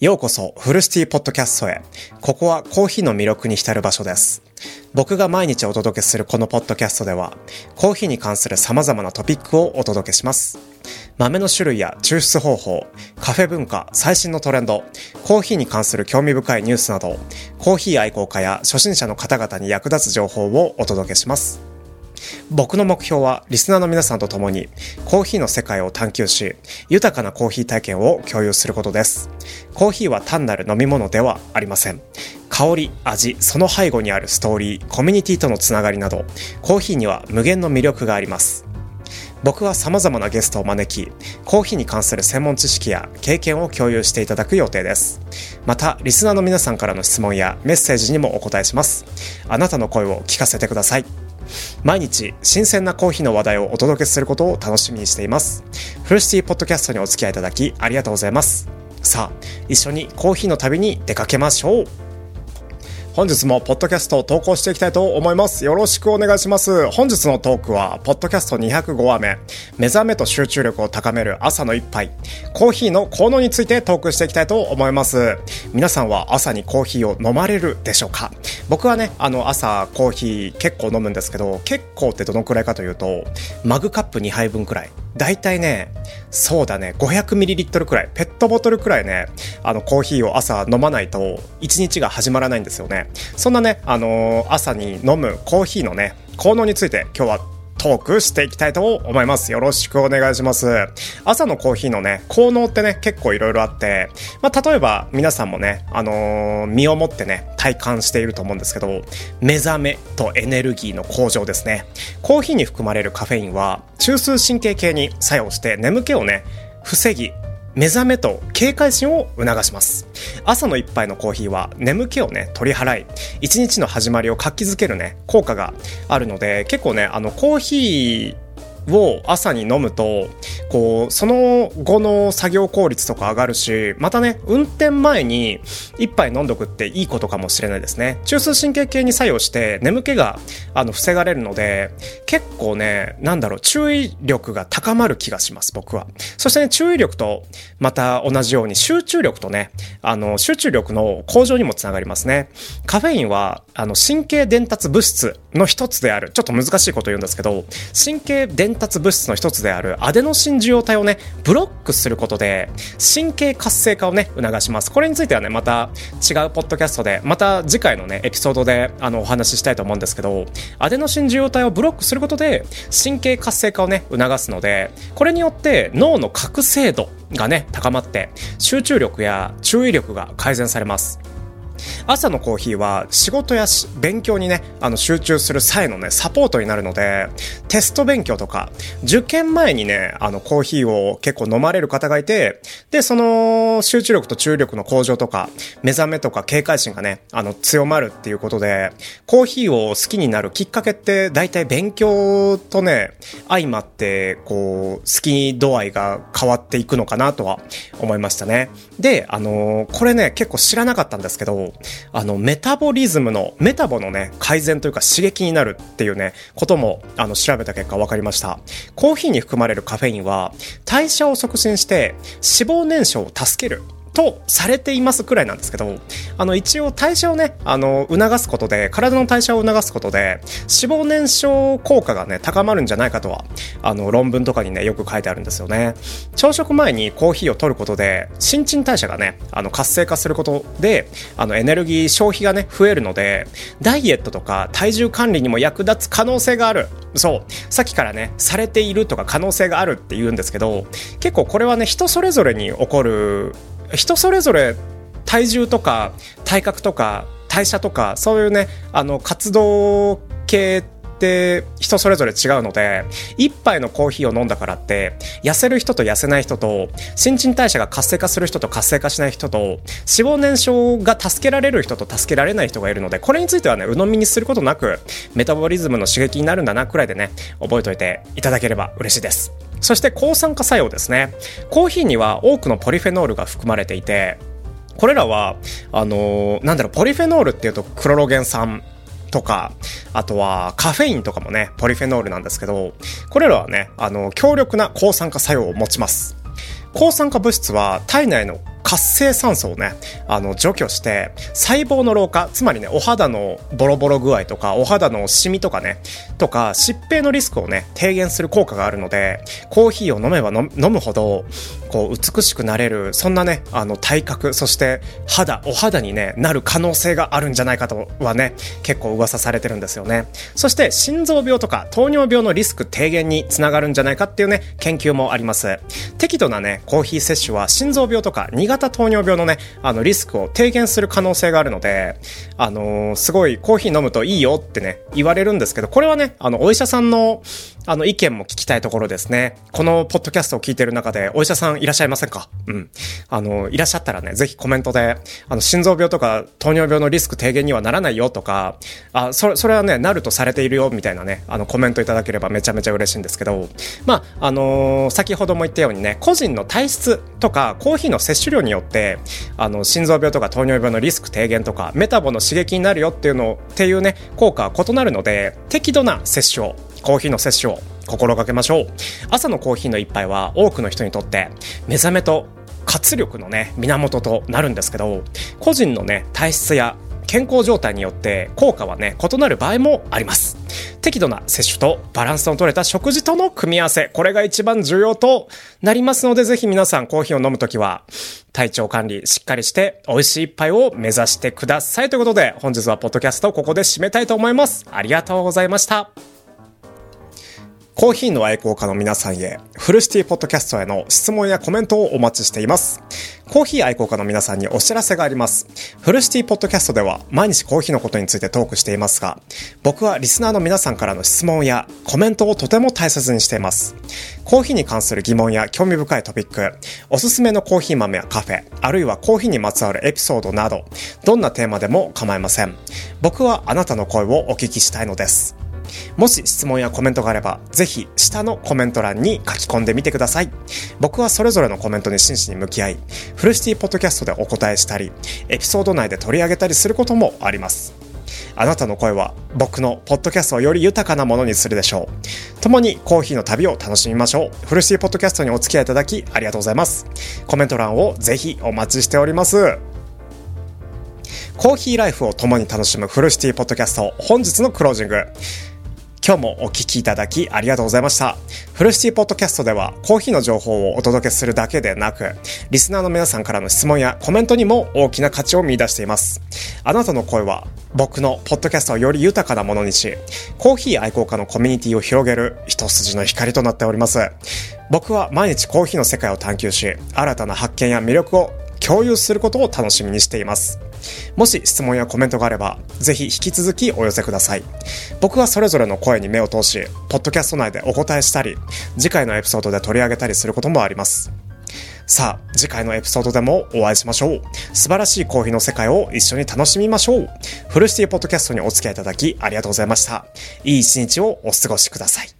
ようこそフルシティポッドキャストへ。ここはコーヒーの魅力に浸る場所です。僕が毎日お届けするこのポッドキャストでは、コーヒーに関する様々なトピックをお届けします。豆の種類や抽出方法、カフェ文化、最新のトレンド、コーヒーに関する興味深いニュースなど、コーヒー愛好家や初心者の方々に役立つ情報をお届けします。僕の目標はリスナーの皆さんと共にコーヒーの世界を探求し豊かなコーヒー体験を共有することですコーヒーは単なる飲み物ではありません香り、味、その背後にあるストーリー、コミュニティとのつながりなどコーヒーには無限の魅力があります僕は様々なゲストを招き、コーヒーに関する専門知識や経験を共有していただく予定です。また、リスナーの皆さんからの質問やメッセージにもお答えします。あなたの声を聞かせてください。毎日新鮮なコーヒーの話題をお届けすることを楽しみにしています。フルシティポッドキャストにお付き合いいただきありがとうございます。さあ、一緒にコーヒーの旅に出かけましょう。本日もポッドキャストを投稿していきたいと思います。よろしくお願いします。本日のトークは、ポッドキャスト205話目、目覚めと集中力を高める朝の一杯、コーヒーの効能についてトークしていきたいと思います。皆さんは朝にコーヒーを飲まれるでしょうか？僕はね、あの朝コーヒー結構飲むんですけど、結構ってどのくらいかというと、マグカップ2杯分くらい。大体ね、そうだね、500ml くらい、ペットボトルくらいね、あのコーヒーを朝飲まないと一日が始まらないんですよね。そんなね、あのー朝に飲むコーヒーのね、効能について今日はトークしていきたいと思います。よろしくお願いします。朝のコーヒーのね、効能ってね、結構いろいろあって、まあ、例えば皆さんもね、あのー身をもってね、体感していると思うんですけど、目覚めとエネルギーの向上ですね。コーヒーに含まれるカフェインは、中枢神経系に作用して眠気をね、防ぎ、目覚めと警戒心を促します。朝の一杯のコーヒーは眠気をね取り払い一日の始まりを活気づけるね効果があるので結構ねあのコーヒーを朝に飲むとこうその後の作業効率とか上がるしまたね運転前に一杯飲んどくっていいことかもしれないですね。中枢神経系に作用して眠気があの防がれるので結構ねなんだろう注意力が高まる気がします僕は。そしてね注意力とまた同じように集中力とねあの集中力の向上にもつながりますね。カフェインはあの神経伝達物質の一つである。ちょっと難しいこと言うんですけど神経伝達物質の一つであるアデノシン受容体をねブロックすることで神経活性化をね促します。これについてはねまた違うポッドキャストでまた次回のねエピソードであのお話ししたいと思うんですけどアデノシン受容体をブロックすることで神経活性化をね促すのでこれによって脳の覚醒度がね高まって集中力や注意力が改善されます。朝のコーヒーは仕事やし勉強にねあの集中する際のねサポートになるのでテスト勉強とか受験前にねあのコーヒーを結構飲まれる方がいてでその集中力と注力の向上とか目覚めとか警戒心がねあの強まるっていうことでコーヒーを好きになるきっかけって大体勉強とね相まってこう好き度合いが変わっていくのかなとは思いましたね。であのこれね結構知らなかったんですけどあの、メタボリズムの、メタボのね、改善というか刺激になるっていうね、ことも、あの、調べた結果分かりました。コーヒーに含まれるカフェインは、代謝を促進して、脂肪燃焼を助ける。とされていますくらいなんですけど、あの、一応代謝をね、あの、促すことで、体の代謝を促すことで、脂肪燃焼効果がね、高まるんじゃないかとは、あの、論文とかにね、よく書いてあるんですよね。朝食前にコーヒーを取ることで、新陳代謝がね、あの、活性化することで、あの、エネルギー消費がね、増えるので、ダイエットとか体重管理にも役立つ可能性がある。そう。さっきからね、されているとか可能性があるって言うんですけど、結構これはね、人それぞれに起こる、人それぞれ体重とか体格とか代謝とかそういうねあの活動系って人それぞれ違うので一杯のコーヒーを飲んだからって痩せる人と痩せない人と新陳代謝が活性化する人と活性化しない人と脂肪燃焼が助けられる人と助けられない人がいるのでこれについてはね鵜呑みにすることなくメタボリズムの刺激になるんだなくらいでね覚えておいていただければ嬉しいです。そして抗酸化作用ですね。コーヒーには多くのポリフェノールが含まれていてこれらはあのーなんだろうポリフェノールっていうとクロロゲン酸。とか、あとはカフェインとかもね、ポリフェノールなんですけど、これらはね、あの、強力な抗酸化作用を持ちます。抗酸化物質は体内の活性酸素をね、あの、除去して、細胞の老化、つまりね、お肌のボロボロ具合とか、お肌のシミとかね、とか、疾病のリスクをね、低減する効果があるので、コーヒーを飲めば飲むほど、こう、美しくなれる、そんなね、あの、体格、そして肌、お肌にね、なる可能性があるんじゃないかとはね、結構噂されてるんですよね。そして、心臓病とか糖尿病のリスク低減につながるんじゃないかっていうね、研究もあります。適度なね、コーヒー摂取は心臓病とか2型糖尿病のね、あの、リスクを低減する可能性があるので、あのー、すごいコーヒー飲むといいよってね、言われるんですけど、これはね、あの、お医者さんの、あの、意見も聞きたいところですね。このポッドキャストを聞いてる中で、お医者さんいらっしゃいませんか？うん。あの、いらっしゃったらね、ぜひコメントで、あの、心臓病とか糖尿病のリスク低減にはならないよとか、あ、それ、それはね、なるとされているよ、みたいなね、あの、コメントいただければめちゃめちゃ嬉しいんですけど、まあ、あのー、先ほども言ったようにね、個人の体質とか、コーヒーの摂取量によって、あの、心臓病とか糖尿病のリスク低減とか、メタボの刺激になるよっていうの、っていうね、効果は異なるので、適度な摂取を、コーヒーの摂取を心がけましょう。朝のコーヒーの一杯は多くの人にとって目覚めと活力のね、源となるんですけど、個人のね、体質や健康状態によって効果はね、異なる場合もあります。適度な摂取とバランスの取れた食事との組み合わせ、これが一番重要となりますので、ぜひ皆さんコーヒーを飲むときは、体調管理しっかりして美味しい一杯を目指してください。ということで、本日はポッドキャストをここで締めたいと思います。ありがとうございました。コーヒーの愛好家の皆さんへ、フルシティポッドキャストへの質問やコメントをお待ちしています。コーヒー愛好家の皆さんにお知らせがあります。フルシティポッドキャストでは毎日コーヒーのことについてトークしていますが、僕はリスナーの皆さんからの質問やコメントをとても大切にしています。コーヒーに関する疑問や興味深いトピック、おすすめのコーヒー豆やカフェ、あるいはコーヒーにまつわるエピソードなど、どんなテーマでも構いません。僕はあなたの声をお聞きしたいのです。もし質問やコメントがあれば、ぜひ下のコメント欄に書き込んでみてください。僕はそれぞれのコメントに真摯に向き合い、フルシティポッドキャストでお答えしたり、エピソード内で取り上げたりすることもあります。あなたの声は僕のポッドキャストをより豊かなものにするでしょう。共にコーヒーの旅を楽しみましょう。フルシティポッドキャストにお付き合いいただきありがとうございます。コメント欄をぜひお待ちしております。コーヒーライフを共に楽しむフルシティポッドキャスト本日のクロージング。今日もお聞きいただきありがとうございました。フルシティポッドキャストではコーヒーの情報をお届けするだけでなく、リスナーの皆さんからの質問やコメントにも大きな価値を見出しています。あなたの声は僕のポッドキャストをより豊かなものにし、コーヒー愛好家のコミュニティを広げる一筋の光となっております。僕は毎日コーヒーの世界を探求し、新たな発見や魅力を共有することを楽しみにしています。もし質問やコメントがあれば、ぜひ引き続きお寄せください。僕はそれぞれの声に目を通し、ポッドキャスト内でお答えしたり、次回のエピソードで取り上げたりすることもあります。さあ、次回のエピソードでもお会いしましょう。素晴らしいコーヒーの世界を一緒に楽しみましょう。フルシティポッドキャストにお付き合いいただきありがとうございました。いい一日をお過ごしください。